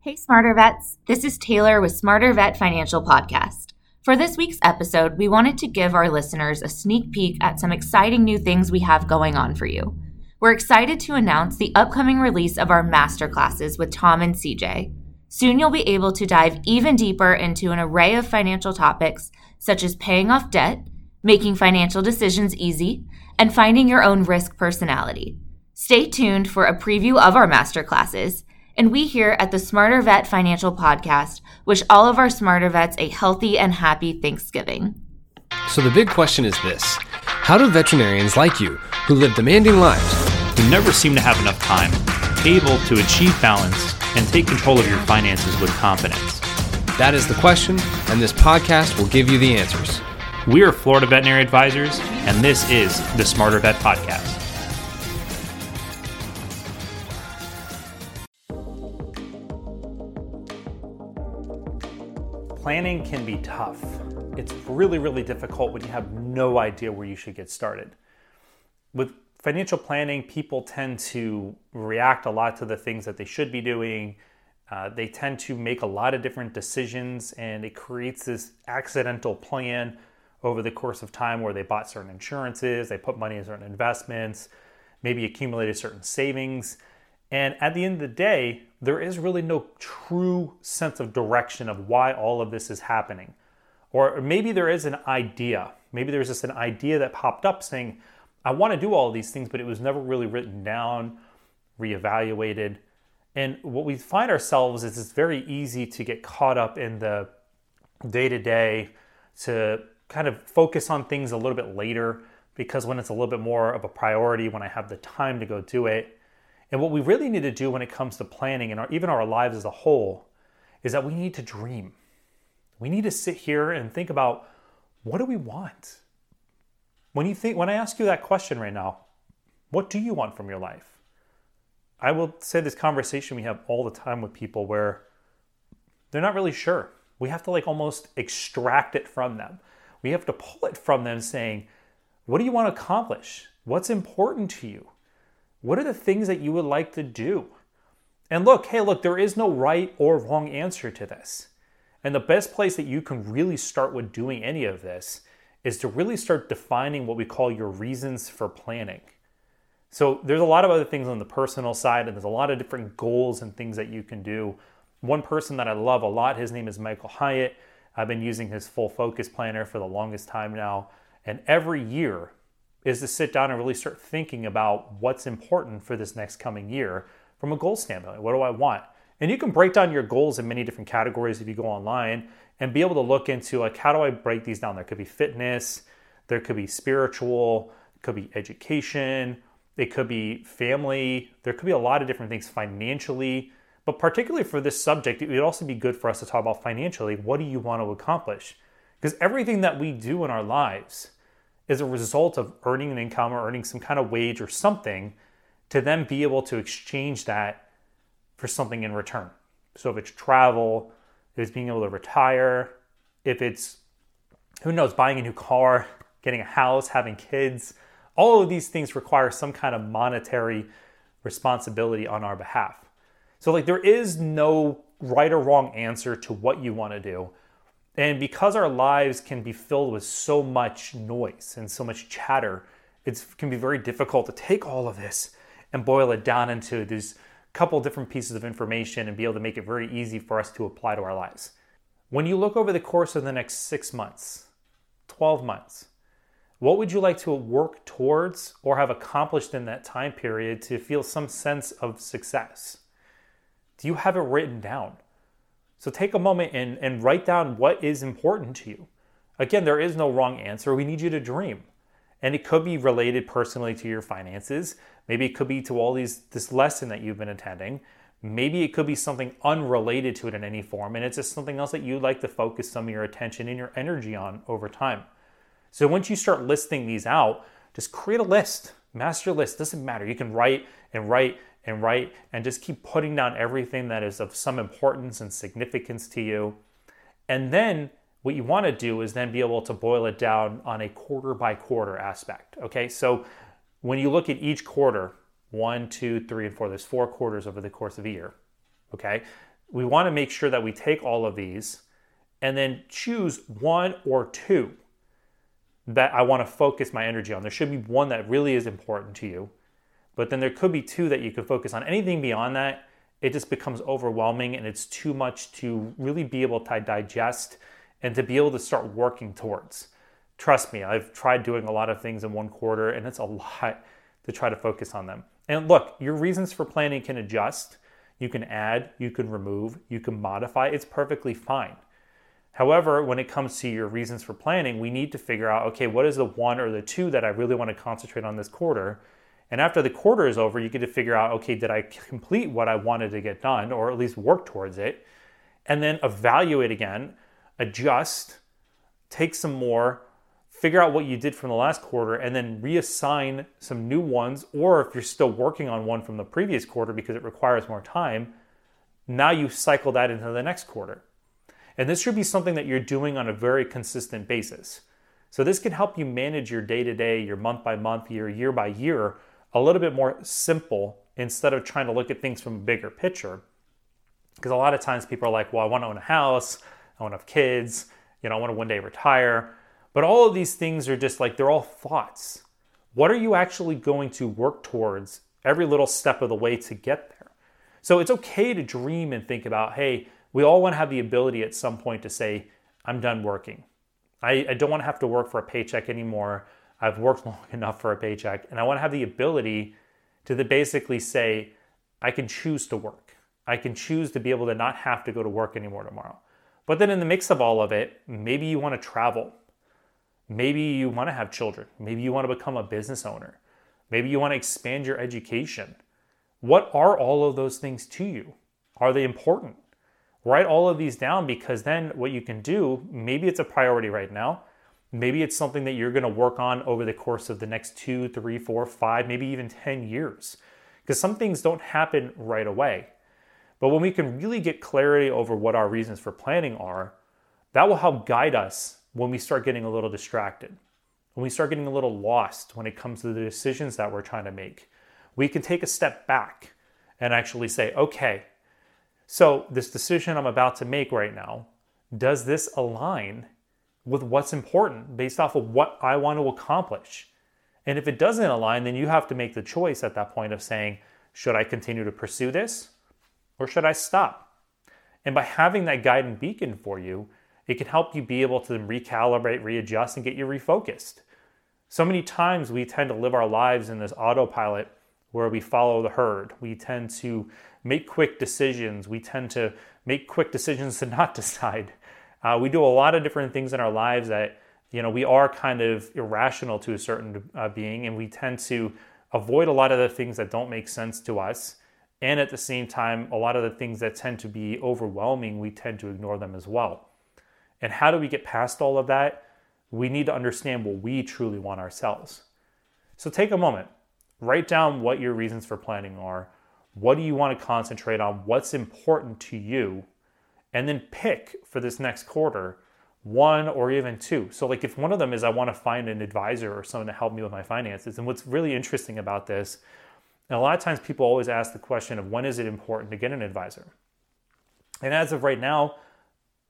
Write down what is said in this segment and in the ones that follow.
Hey, Smarter Vets. This is Taylor with Smarter Vet Financial Podcast. For this week's episode, we wanted to give our listeners a sneak peek at some exciting new things we have going on for you. We're excited to announce the upcoming release of our masterclasses with Tom and CJ. Soon you'll be able to dive even deeper into an array of financial topics such as paying off debt, making financial decisions easy, and finding your own risk personality. Stay tuned for a preview of our masterclasses and we here at the Smarter Vet Financial Podcast wish all of our Smarter Vets a healthy and happy Thanksgiving. So the big question is this How do veterinarians like you, who live demanding lives, who never seem to have enough time, able to achieve balance and take control of your finances with confidence? That is the question, and this podcast will give you the answers. We are Florida Veterinary Advisors, and this is the Smarter Vet Podcast. Planning can be tough. It's really, really difficult when you have no idea where you should get started. With financial planning, people tend to react a lot to the things that they should be doing. Uh, they tend to make a lot of different decisions, and it creates this accidental plan over the course of time where they bought certain insurances, they put money in certain investments, maybe accumulated certain savings. And at the end of the day, there is really no true sense of direction of why all of this is happening. Or maybe there is an idea. Maybe there's just an idea that popped up saying, I want to do all these things, but it was never really written down, reevaluated. And what we find ourselves is it's very easy to get caught up in the day to day, to kind of focus on things a little bit later, because when it's a little bit more of a priority, when I have the time to go do it, and what we really need to do when it comes to planning and our, even our lives as a whole is that we need to dream. We need to sit here and think about what do we want? When you think when I ask you that question right now, what do you want from your life? I will say this conversation we have all the time with people where they're not really sure. We have to like almost extract it from them. We have to pull it from them saying, what do you want to accomplish? What's important to you? What are the things that you would like to do? And look, hey, look, there is no right or wrong answer to this. And the best place that you can really start with doing any of this is to really start defining what we call your reasons for planning. So there's a lot of other things on the personal side, and there's a lot of different goals and things that you can do. One person that I love a lot, his name is Michael Hyatt. I've been using his full focus planner for the longest time now. And every year, is to sit down and really start thinking about what's important for this next coming year from a goal standpoint. What do I want? And you can break down your goals in many different categories if you go online and be able to look into like how do I break these down? There could be fitness, there could be spiritual, could be education, it could be family, there could be a lot of different things financially. But particularly for this subject, it would also be good for us to talk about financially. What do you want to accomplish? Because everything that we do in our lives, is a result of earning an income or earning some kind of wage or something to then be able to exchange that for something in return. So if it's travel, if it's being able to retire, if it's who knows, buying a new car, getting a house, having kids, all of these things require some kind of monetary responsibility on our behalf. So, like, there is no right or wrong answer to what you want to do. And because our lives can be filled with so much noise and so much chatter, it can be very difficult to take all of this and boil it down into these couple different pieces of information and be able to make it very easy for us to apply to our lives. When you look over the course of the next six months, 12 months, what would you like to work towards or have accomplished in that time period to feel some sense of success? Do you have it written down? So take a moment and, and write down what is important to you. Again, there is no wrong answer. We need you to dream. And it could be related personally to your finances. Maybe it could be to all these this lesson that you've been attending. Maybe it could be something unrelated to it in any form, and it's just something else that you'd like to focus some of your attention and your energy on over time. So once you start listing these out, just create a list, master list. Doesn't matter. You can write and write and write and just keep putting down everything that is of some importance and significance to you. And then what you want to do is then be able to boil it down on a quarter by quarter aspect. Okay, so when you look at each quarter, one, two, three, and four, there's four quarters over the course of a year. Okay, we want to make sure that we take all of these and then choose one or two that I want to focus my energy on. There should be one that really is important to you, but then there could be two that you could focus on. Anything beyond that, it just becomes overwhelming and it's too much to really be able to digest and to be able to start working towards. Trust me, I've tried doing a lot of things in one quarter and it's a lot to try to focus on them. And look, your reasons for planning can adjust. You can add, you can remove, you can modify. It's perfectly fine. However, when it comes to your reasons for planning, we need to figure out okay, what is the one or the two that I really want to concentrate on this quarter? And after the quarter is over, you get to figure out okay, did I complete what I wanted to get done or at least work towards it? And then evaluate again, adjust, take some more, figure out what you did from the last quarter, and then reassign some new ones. Or if you're still working on one from the previous quarter because it requires more time, now you cycle that into the next quarter. And this should be something that you're doing on a very consistent basis. So this can help you manage your day to day, your month by month, your year by year a little bit more simple instead of trying to look at things from a bigger picture. Because a lot of times people are like, well, I want to own a house, I want to have kids, you know, I want to one day retire. But all of these things are just like, they're all thoughts. What are you actually going to work towards every little step of the way to get there? So it's okay to dream and think about, hey, we all want to have the ability at some point to say, I'm done working. I, I don't want to have to work for a paycheck anymore. I've worked long enough for a paycheck. And I want to have the ability to basically say, I can choose to work. I can choose to be able to not have to go to work anymore tomorrow. But then in the mix of all of it, maybe you want to travel. Maybe you want to have children. Maybe you want to become a business owner. Maybe you want to expand your education. What are all of those things to you? Are they important? Write all of these down because then what you can do, maybe it's a priority right now. Maybe it's something that you're going to work on over the course of the next two, three, four, five, maybe even 10 years. Because some things don't happen right away. But when we can really get clarity over what our reasons for planning are, that will help guide us when we start getting a little distracted, when we start getting a little lost when it comes to the decisions that we're trying to make. We can take a step back and actually say, okay, so, this decision I'm about to make right now, does this align with what's important based off of what I want to accomplish? And if it doesn't align, then you have to make the choice at that point of saying, should I continue to pursue this or should I stop? And by having that guiding beacon for you, it can help you be able to recalibrate, readjust, and get you refocused. So many times we tend to live our lives in this autopilot where we follow the herd. We tend to make quick decisions. We tend to make quick decisions to not decide. Uh, we do a lot of different things in our lives that, you know, we are kind of irrational to a certain uh, being, and we tend to avoid a lot of the things that don't make sense to us. And at the same time, a lot of the things that tend to be overwhelming, we tend to ignore them as well. And how do we get past all of that? We need to understand what we truly want ourselves. So take a moment, Write down what your reasons for planning are. What do you want to concentrate on? What's important to you? And then pick for this next quarter one or even two. So, like if one of them is I want to find an advisor or someone to help me with my finances. And what's really interesting about this, and a lot of times people always ask the question of when is it important to get an advisor? And as of right now,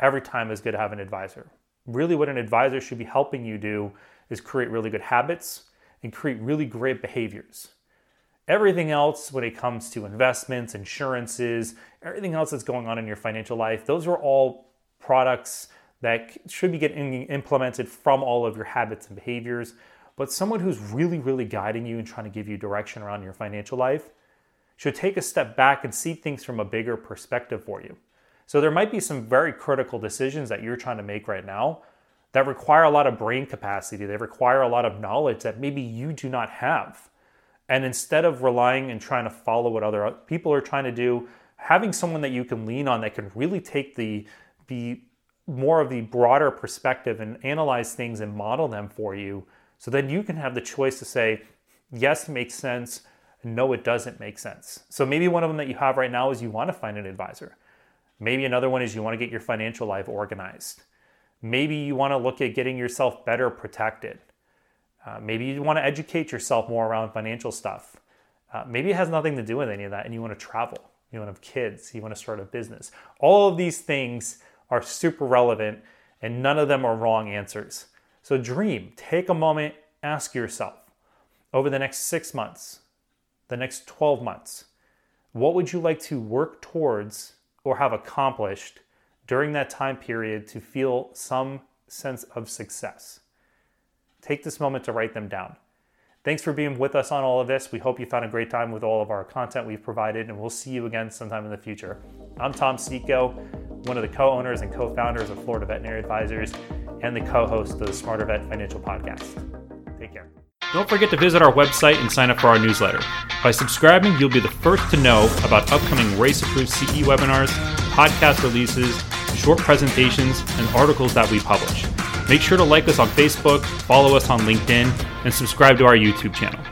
every time is good to have an advisor. Really, what an advisor should be helping you do is create really good habits, and create really great behaviors. Everything else, when it comes to investments, insurances, everything else that's going on in your financial life, those are all products that should be getting implemented from all of your habits and behaviors. But someone who's really, really guiding you and trying to give you direction around your financial life should take a step back and see things from a bigger perspective for you. So there might be some very critical decisions that you're trying to make right now that require a lot of brain capacity, they require a lot of knowledge that maybe you do not have. And instead of relying and trying to follow what other people are trying to do, having someone that you can lean on that can really take the the more of the broader perspective and analyze things and model them for you so then you can have the choice to say yes it makes sense. No it doesn't make sense. So maybe one of them that you have right now is you want to find an advisor. Maybe another one is you want to get your financial life organized. Maybe you want to look at getting yourself better protected. Uh, maybe you want to educate yourself more around financial stuff. Uh, maybe it has nothing to do with any of that and you want to travel. you want to have kids, you want to start a business. All of these things are super relevant and none of them are wrong answers. So dream, take a moment, ask yourself over the next six months, the next 12 months, what would you like to work towards or have accomplished during that time period to feel some sense of success? Take this moment to write them down. Thanks for being with us on all of this. We hope you found a great time with all of our content we've provided, and we'll see you again sometime in the future. I'm Tom Seco, one of the co owners and co founders of Florida Veterinary Advisors, and the co host of the Smarter Vet Financial Podcast. Take care. Don't forget to visit our website and sign up for our newsletter. By subscribing, you'll be the first to know about upcoming RACE approved CE webinars, podcast releases, short presentations, and articles that we publish. Make sure to like us on Facebook, follow us on LinkedIn, and subscribe to our YouTube channel.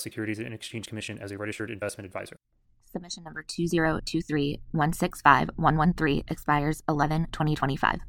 Securities and Exchange Commission as a registered investment advisor. Submission number 2023165 113 expires 11 2025.